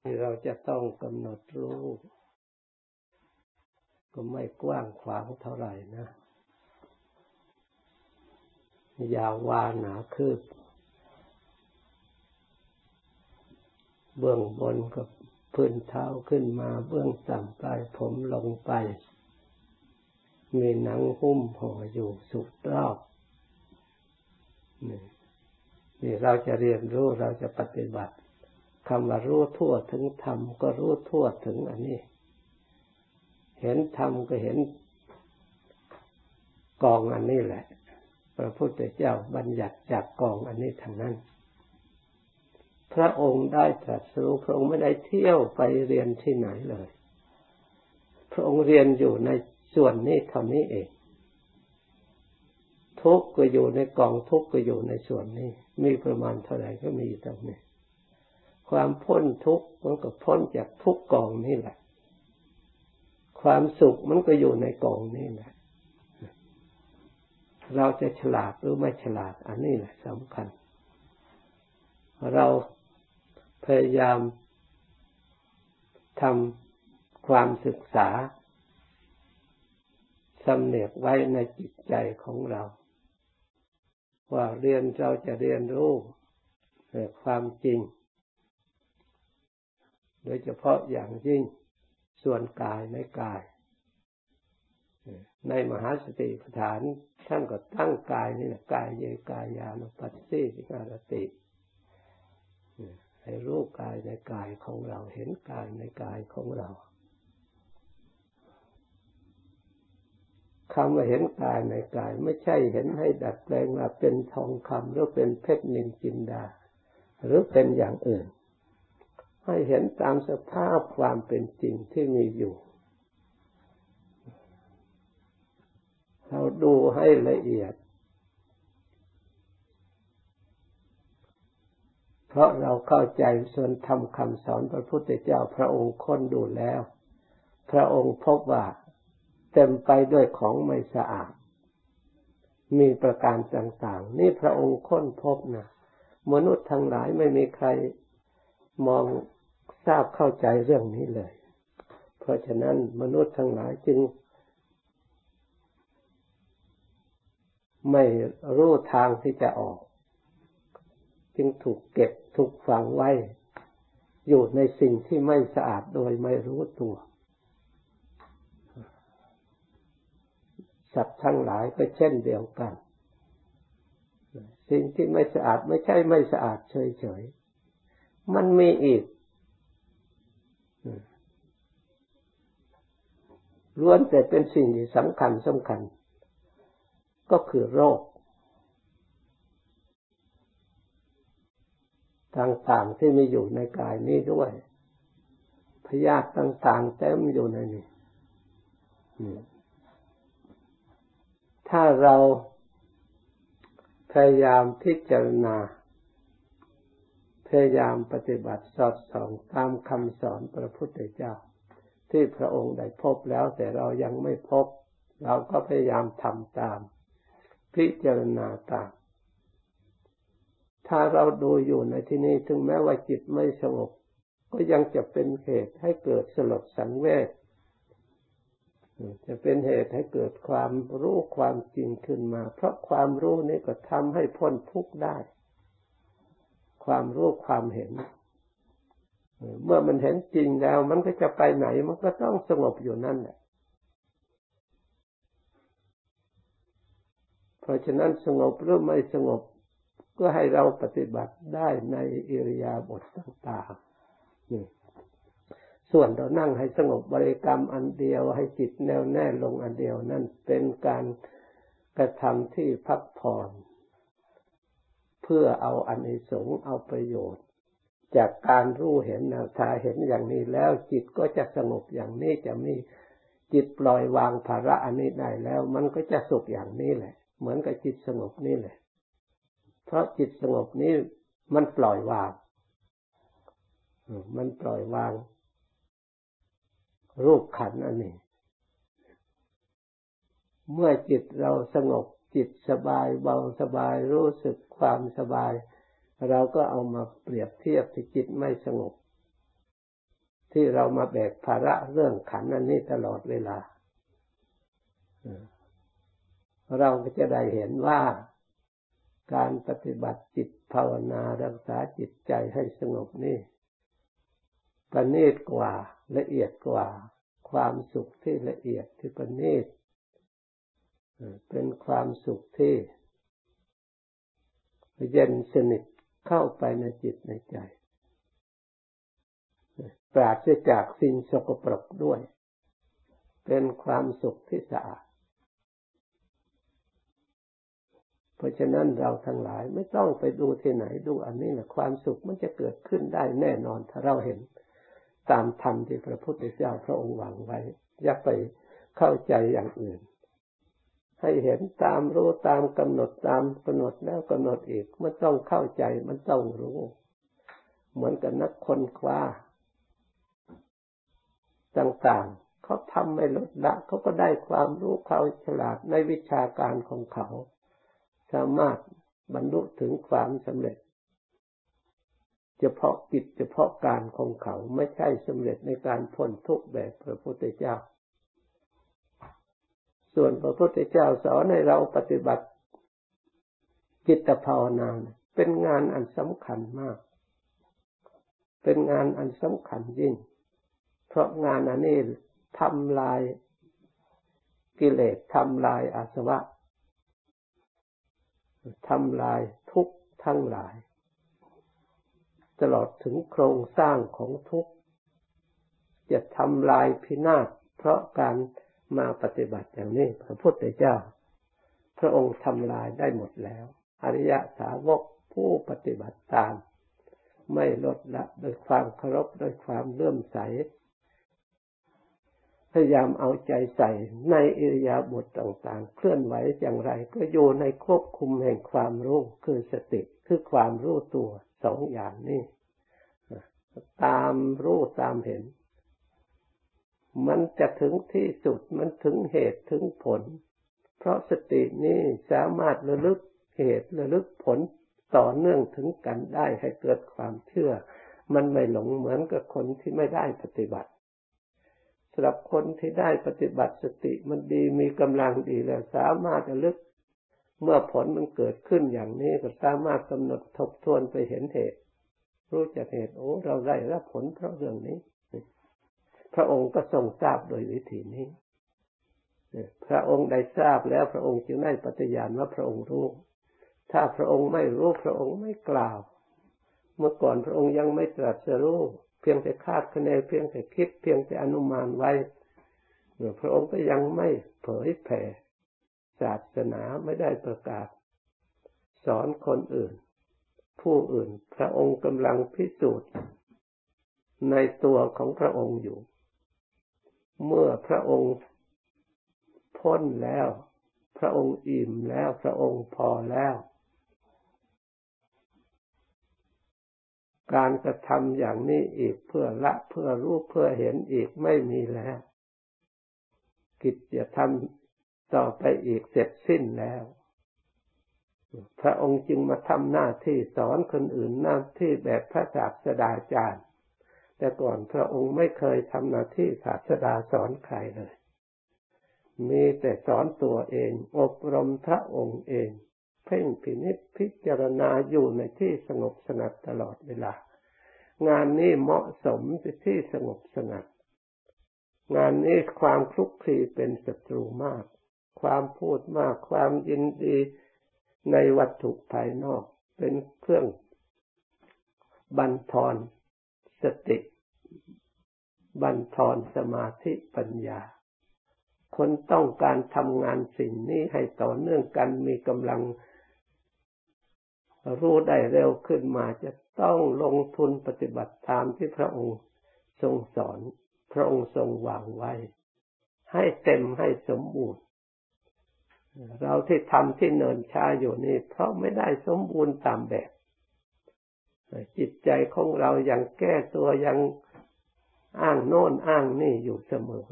ที่เราจะต้องกำหนดรู้ก็ไม่กว้างขวางเท่าไหร่นะ ยาววาหนาคืบ เบื้องบนกับพื้นเท้าขึ้นมาเบื้องต่ำปลายผมลงไป มีหนังหุ้มห่ออยู่สุดรอบนี่นี่เราจะเรียนรู้เราจะปฏิบัติ คำว่ารู้ทั่วถึงธรรมก็รู้ทั่วถึงอันนี้ เห็นธรรมก็เห็นกองอันนี้แหละ พระพุทธเจ้าบัญญัติจากกองอันนี้ทั้งนั้น พระองค์ได้ตรัสรู้พระองค์ไม่ได้เที่ยวไปเรียนที่ไหนเลย พระองค์เรียนอยู่ในส่วนนี้เท่านี้เอง ทุกก็อยู่ในกองทุกก็อยู่ในส่วนนี้ มีประมาณเท่าไหร่ก็มีตรงนี้ ความพ้นทุกข์มันก็พ้นจากทุกกองนี่แหละ ความสุขมันก็อยู่ในกองนี่แหละ เราจะฉลาดหรือไม่ฉลาด อันนี้แหละสำคัญ เราพยายามทำความศึกษาสำเนียกไว้ในจิตใจของเรา ว่าเรียนเราจะเรียนรู้ความจริง โดยเฉพาะอย่างยิ่งส่วนกายในกาย ในมหาสติปัฏฐานท่านก็ตั้งกายนี่แหละกายเยกายานุปัสสิสิการติให้รู้กายในกายของเราเห็นกายในกายของเราคำว่าเห็นกายในกาย ไม่ใช่เห็นให้ดัดแปลงว่าเป็นทองคำหรือเป็นเพชรนินจินดา หรือเป็นอย่างอื่น ให้เห็นตามสภาพความเป็นจริงที่มีอยู่ เราดูให้ละเอียด เพราะเราเข้าใจส่วนธรรมคำสอนพระพุทธเจ้าพระองค์ค้นดูแล้ว พระองค์พบว่าเต็มไปด้วยของไม่สะอาด มีประการต่างๆ นี่พระองค์ค้นพบนะมนุษย์ทั้งหลายไม่มีใครมอง ทราบเข้าใจเรื่องนี้เลย เพราะฉะนั้นมนุษย์ทั้งหลายจึง ไม่รู้ทางที่จะออก จึงถูกเก็บถูกฝังไว้ อยู่ในสิ่งที่ไม่สะอาดโดยไม่รู้ตัวสัตว์ทั้งหลายก็เช่นเดียวกัน สิ่งที่ไม่สะอาดไม่ใช่ไม่สะอาดเฉยๆ มันมีอีก ล้วนแต่เป็นสิ่งที่สำคัญสำคัญ ก็คือโรค ต่างๆที่มีอยู่ในกายนี้ด้วย พยาธิต่างๆเต็มอยู่ในนี้ถ้าเราพยายามพิจารณา พยายามปฏิบัติสอดส่องตามคำสอนพระพุทธเจ้า ที่พระองค์ได้พบแล้วแต่เรายังไม่พบ เราก็พยายามทำตาม พิจารณาตาม ถ้าเราดูอยู่ในที่นี้ถึงแม้ว่าจิตไม่สงบ ก็ยังจะเป็นเหตุให้เกิดสลดสังเวชจะเป็นเหตุให้เกิดความรู้ความจริงขึ้นมา เพราะความรู้นี้ก็ทำให้พ้นทุกข์ได้ ความรู้ความเห็น เมื่อมันเห็นจริงแล้ว มันก็จะไปไหน มันก็ต้องสงบอยู่นั่นแหละเพราะฉะนั้นสงบหรือไม่สงบ ก็ให้เราปฏิบัติได้ในอิริยาบถต่างๆนี่ส่วนเรานั่งให้สงบบริกรรมอันเดียวให้จิตแน่วแน่ลงอันเดียวนั่นเป็นการกระทำที่พักผ่อน พื่อเอาอันสงเอาประโยชน์ จากการรู้เห็นนะถ้าเห็นอย่างนี้แล้วจิตก็จะสงบอย่างนี้จะมีจิตปล่อยวางภาระอันนี้ได้แล้ว มันก็จะสุขอย่างนี้แหละ เหมือนกับจิตสงบนี่แหละ เพราะจิตสงบนี้มันปล่อยวางมันปล่อยวาง รูปขันอันนี้ เมื่อจิตเราสงบ จิตสบายเบาสบายรู้สึกความสบาย เราก็เอามาเปรียบเทียบที่จิตไม่สงบ ที่เรามาแบกภาระเรื่องขันนันนี้ตลอดเวลา เราก็จะได้เห็นว่าการปฏิบัติจิตภาวนารักษาจิตใจให้สงบนี่ประณีตกว่าละเอียดกว่า ความสุขที่ละเอียดที่ประณีต เป็นความสุขที่เย็นสนิทเข้าไปในจิตในใจ ปราศจากสิ่งสกปรกด้วย เป็นความสุขที่สะอาด เพราะฉะนั้นเราทั้งหลายไม่ต้องไปดูที่ไหนดูอันนี้แหละความสุขมันจะเกิดขึ้นได้แน่นอน ถ้าเราเห็นตามธรรมที่พระพุทธเจ้าพระองค์หวังไว้ อย่าไปเข้าใจอย่างอื่น ให้เห็นตามรู้ตามกำหนดตามกำหนดแล้วกำหนดอีก มันต้องเข้าใจมันต้องรู้ เหมือนกับนักคนคว้าต่างๆ เขาทำไม่ลดละเขาก็ได้ความรู้เขามฉลาดในวิชาการของเขา สามารถบรรลุถึงความสำเร็จ เฉพาะกิจเฉพาะการของเขาไม่ใช่สำเร็จในการพ้นทุกข์แบบพระพุทธเจ้า ส่วนพระพุทธเจ้าสอนให้เราปฏิบัติจิตภาวนา เป็นงานอันสำคัญมาก เป็นงานอันสำคัญยิ่ง เพราะงานอันนี้ทำลายกิเลสทำลายอาสวะทำลายทุกข์ทั้งหลาย ตลอดถึงโครงสร้างของทุกข์จะทำลายพินาศเพราะการ มาปฏิบัติอย่างนี้พระพุทธเจ้า พระองค์ทำลายได้หมดแล้ว อริยสาวกผู้ปฏิบัติตาม ไม่ลดละโดยความเคารพโดยความเลื่อมใส พยายามเอาใจใส่ในอิริยาบถต่างๆ เคลื่อนไหวอย่างไร ก็อยู่ในควบคุมแห่งความรู้คือสติคือความรู้ตัวสองอย่างนี้ตามรู้ตามเห็น มันจะถึงที่สุดมันถึงเหตุถึงผล เพราะสตินี้สามารถระลึกเหตุระลึกผลต่อเนื่องถึงกันได้ให้เกิดความเชื่อ มันไม่หลงเหมือนกับคนที่ไม่ได้ปฏิบัติสำหรับคนที่ได้ปฏิบัติสติมันดีมีกำลังดีแล้วสามารถระลึก เมื่อผลมันเกิดขึ้นอย่างนี้ก็สามารถกำหนดทบทวนไปเห็นเหตุ รู้จักเหตุโอ้เราได้รับผลเพราะเรื่องนี้ พระองค์ก็ทรงทราบโดยวิธีนี้ พระองค์ได้ทราบแล้วพระองค์จึงได้ปฏิญาณว่าพระองค์รู้ ถ้าพระองค์ไม่รู้พระองค์ไม่กล่าว เมื่อก่อนพระองค์ยังไม่ตรัสรู้เพียงแต่คาดคะเนเพียงแต่คิด เพียงแต่อนุมานไว้พระองค์ก็ยังไม่เผยแผ่ศาสนาไม่ได้ประกาศ สอนคนอื่น ผู้อื่นพระองค์กำลังพิสูจน์ในตัวของพระองค์อยู่ เมื่อพระองค์พ้นแล้ว พระองค์อิ่มแล้ว พระองค์พอแล้ว การกระทำอย่างนี้อีกเพื่อละเพื่อรู้เพื่อเห็นอีกไม่มีแล้ว กิจจะทำต่อไปอีกเสร็จสิ้นแล้ว พระองค์จึงมาทำหน้าที่สอนคนอื่นหน้าที่แบบพระศาสดาจารย์ แต่ก่อนพระองค์ไม่เคยทำหน้าที่ศาสดาสอนใครเลย มีแต่สอนตัวเอง อบรมพระองค์เอง เพ่งพินิจพิจารณาอยู่ในที่สงบสงัดตลอดเวลา งานนี้เหมาะสมที่สงบสงัด งานนี้ความคลุกคลีเป็นศัตรูมาก ความพูดมาก ความยินดีในวัตถุภายนอก เป็นเครื่องบันทอน สติ บันทอนสมาธิปัญญา คนต้องการทำงานสิ่งนี้ให้ต่อเนื่องกันมีกำลัง รู้ได้เร็วขึ้นมาจะต้องลงทุนปฏิบัติตามที่พระองค์ทรงสอน พระองค์ทรงวางไว้ ให้เต็มให้สมบูรณ์เราที่ทำที่เนินช้าอยู่นี่เพราะไม่ได้สมบูรณ์ตามแบบ จิตใจของเรายังแก้ตัวยังอ้างโน่นอ้างนี่อยู่เสมอ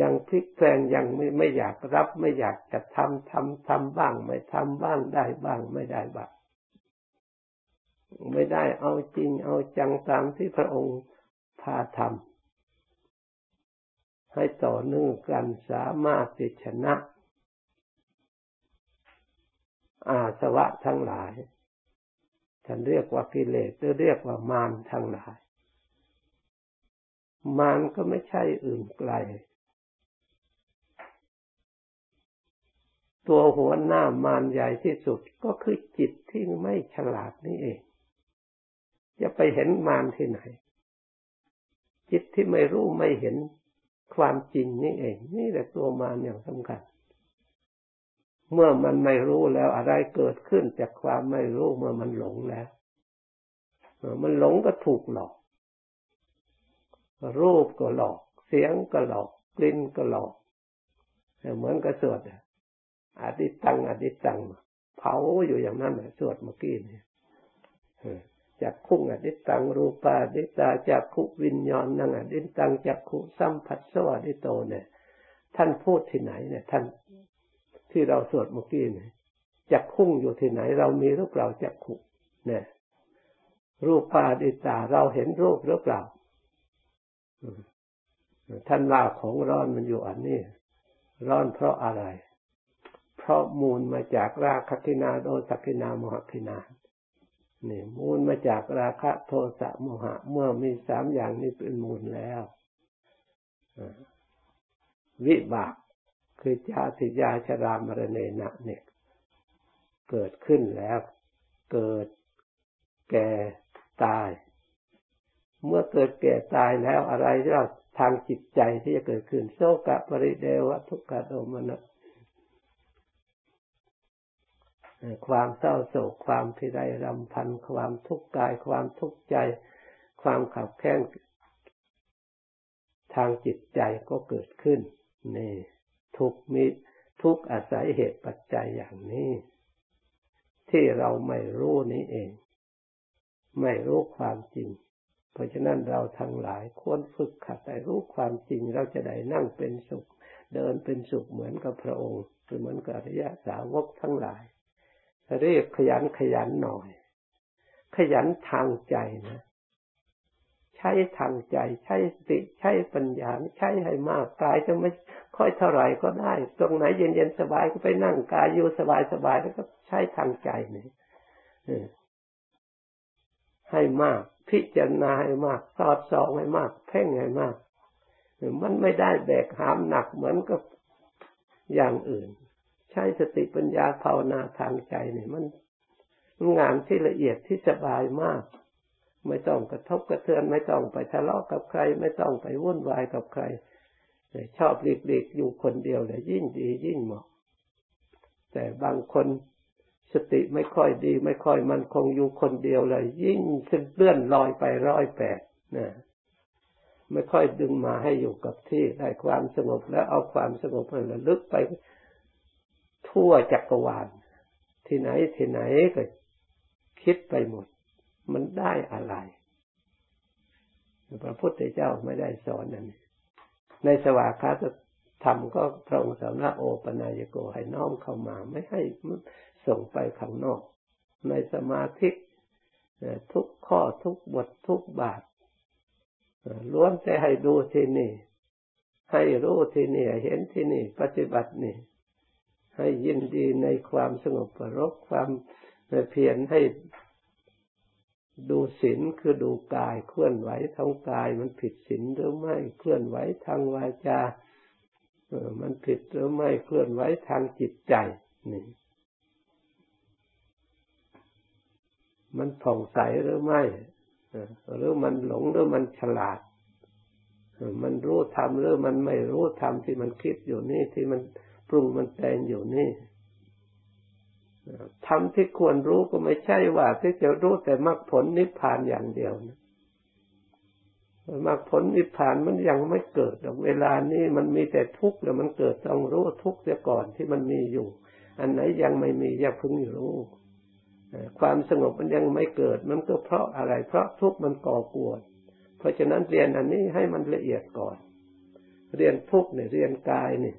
ยังพลิกแปลงยังไม่ไม่อยากรับ ไม่อยากจะทำทำทำบ้าง ไม่ทำบ้างได้บ้าง ไม่ได้บ้างไม่ได้เอาจริงเอาจังตามที่พระองค์พาทำให้ต่อเนื่องกันสามารถติชนะอาสวะทั้งหลาย ท่านเรียกว่ากิเลสหรือเรียกว่ามารทั้งหลาย มารก็ไม่ใช่อื่นไกล ตัวหัวหน้ามารใหญ่ที่สุดก็คือจิตที่ไม่ฉลาดนี่เอง จะไปเห็นมารที่ไหน จิตที่ไม่รู้ไม่เห็นความจริงนี่เอง นี่แหละตัวมารอย่างสำคัญ เมื่อมันไม่รู้แล้วอะไรเกิดขึ้นจากความไม่รู้เมื่อมันหลงแล้วมันหลงก็ถูกหลอก รูปก็หลอก เสียงก็หลอก กลิ่นก็หลอกเหมือนกับสวดอดิตังอดิตังเผาอยู่อย่างนั้นสวดเมื่อกี้นี่จักขุงอดิตังรูปาดิตาจักขุวิญญาณนังอดิตังจักขุสัมผัสสวัสดิโตเนี่ยท่านพูดที่ไหนเนี่ย ท่าน ที่เราสวดเมื่อกี้เนี่ยจักขุงอยู่ที่ไหน เรามีหรือเปล่าจักขุเนี่ยรูปปาดิตาเราเห็นรูปหรือเปล่าท่านว่าของร้อนมันอยู่อันนี้ ร้อนเพราะอะไร เพราะมูลมาจากราคคินาโดสักินาโมหคินานี่มูลมาจากราคะโทสะโมหะ เมื่อมีสามอย่างนี้เป็นมูลแล้ววิบาก คือชาติยาชรามรเนนะเนี่ยเกิดขึ้นแล้ว เกิดแก่ตาย เมื่อเกิดแก่ตายแล้วอะไรเราทางจิตใจที่จะเกิดขึ้นโศกะปริเดวะทุกขโดมนะความเศร้าโศกความพิไรรำพัน ความทุกข์กาย ความทุกข์ใจ ความขับแค้นทางจิตใจก็เกิดขึ้นนี่ ทุกมิทุกอาศัยเหตุปัจจัยอย่างนี้ ที่เราไม่รู้นี้เอง ไม่รู้ความจริง เพราะฉะนั้นเราทั้งหลายควรฝึกขัดแต่รู้ความจริงเราจะได้นั่งเป็นสุข เดินเป็นสุขเหมือนกับพระองค์หรือเหมือนกับอริยสาวกทั้งหลายเรียกขยันขยันหน่อย ขยันทางใจนะ ใช้ทางใจ ใช้สติใช้ปัญญาใช้ให้มากกายจะไม่ค่อยเท่าไหร่ก็ได้ ตรงไหนเย็นๆสบายก็ไปนั่งกายอยู่สบายๆแล้วก็ใช้ทางใจนี่ให้มาก พิจารณาให้มาก สอดส่องให้มาก เพ่งให้มาก มันไม่ได้แบกหามหนักเหมือนกับอย่างอื่น ใช้สติปัญญาภาวนาทางใจเนี่ยมันงานที่ละเอียดที่สบายมาก ไม่ต้องกระทบกระเทือนไม่ต้องไปทะเลาะกับใคร ไม่ต้องไปวุ่นวายกับใครชอบหลีกๆอยู่คนเดียวเลยยิ่งดียิ่งเหมาะ แต่บางคนสติไม่ค่อยดี ไม่ค่อยมันคงอยู่คนเดียวเลย ยิ่งขึ้นเลื่อนลอยไปร้อยแปดนะไม่ค่อยดึงมาให้อยู่กับที่ได้ความสงบแล้วเอาความสงบให้ระลึกไปทั่วจักรวาลที่ไหนที่ไหนก็คิดไปหมด มันได้อะไร พระพุทธเจ้าไม่ได้สอนนั่นในสวากาศธรรมก็พระองค์สอนว่าโอปนายโกให้น้อมเข้ามาไม่ให้ส่งไปข้างนอก ในสมาธิทุกข้อทุกบททุกบาทล้วนแต่ให้ดูที่นี่ ให้รู้ที่นี่ เห็นที่นี่ ปฏิบัตินี่ ให้ยินดีในความสงบประรบความเพียรให้ ดูศีลคือดูกายเคลื่อนไหวทางกายมันผิดศีลหรือไม่เคลื่อนไหวทางวาจาเออมันผิดหรือไม่เคลื่อนไหวทางจิตใจนี่มันผ่องใสหรือไม่หรือมันหลงหรือมันฉลาด มันรู้ทำหรือมันไม่รู้ทำที่มันคิดอยู่นี่ที่มันปรุงมันแต่งอยู่นี่ ทำที่ควรรู้ก็ไม่ใช่ว่าที่จะรู้แต่มรรคผลนิพพานอย่างเดียวนะมรรคผลนิพพานมันยังไม่เกิดเวลานี้มันมีแต่ทุกข์แล้วมันเกิดต้องรู้ทุกข์เสียก่อนที่มันมีอยู่ อันไหนยังไม่มีอย่าพึ่งรู้ความสงบมันยังไม่เกิด มันก็เพราะอะไร เพราะทุกข์มันก่อกวน เพราะฉะนั้นเรียนอันนี้ให้มันละเอียดก่อน เรียนทุกข์เนี่ยเรียนกายเนี่ย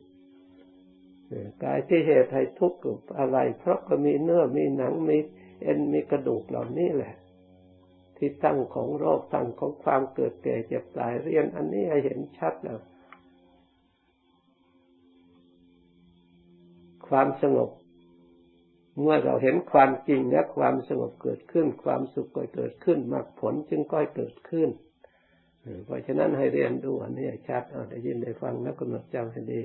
กายที่เหตุให้ทุกข์อะไร เพราะก็มีเนื้อมีหนังมีเอ็นมีกระดูกเหล่านี้แหละ ที่ตั้งของโรคตั้งของความเกิดแก่เจ็บตายเรียน อันนี้ให้เห็นชัดแล้วความสงบ เมื่อเราเห็นความจริงและความสงบเกิดขึ้น ความสุขก็เกิดขึ้นมรรคผลจึงก็เกิดขึ้นเพราะฉะนั้นให้เรียนดูอันนี้ชัดเอาได้ยินได้ฟังแล้วกำหนดจำให้ดี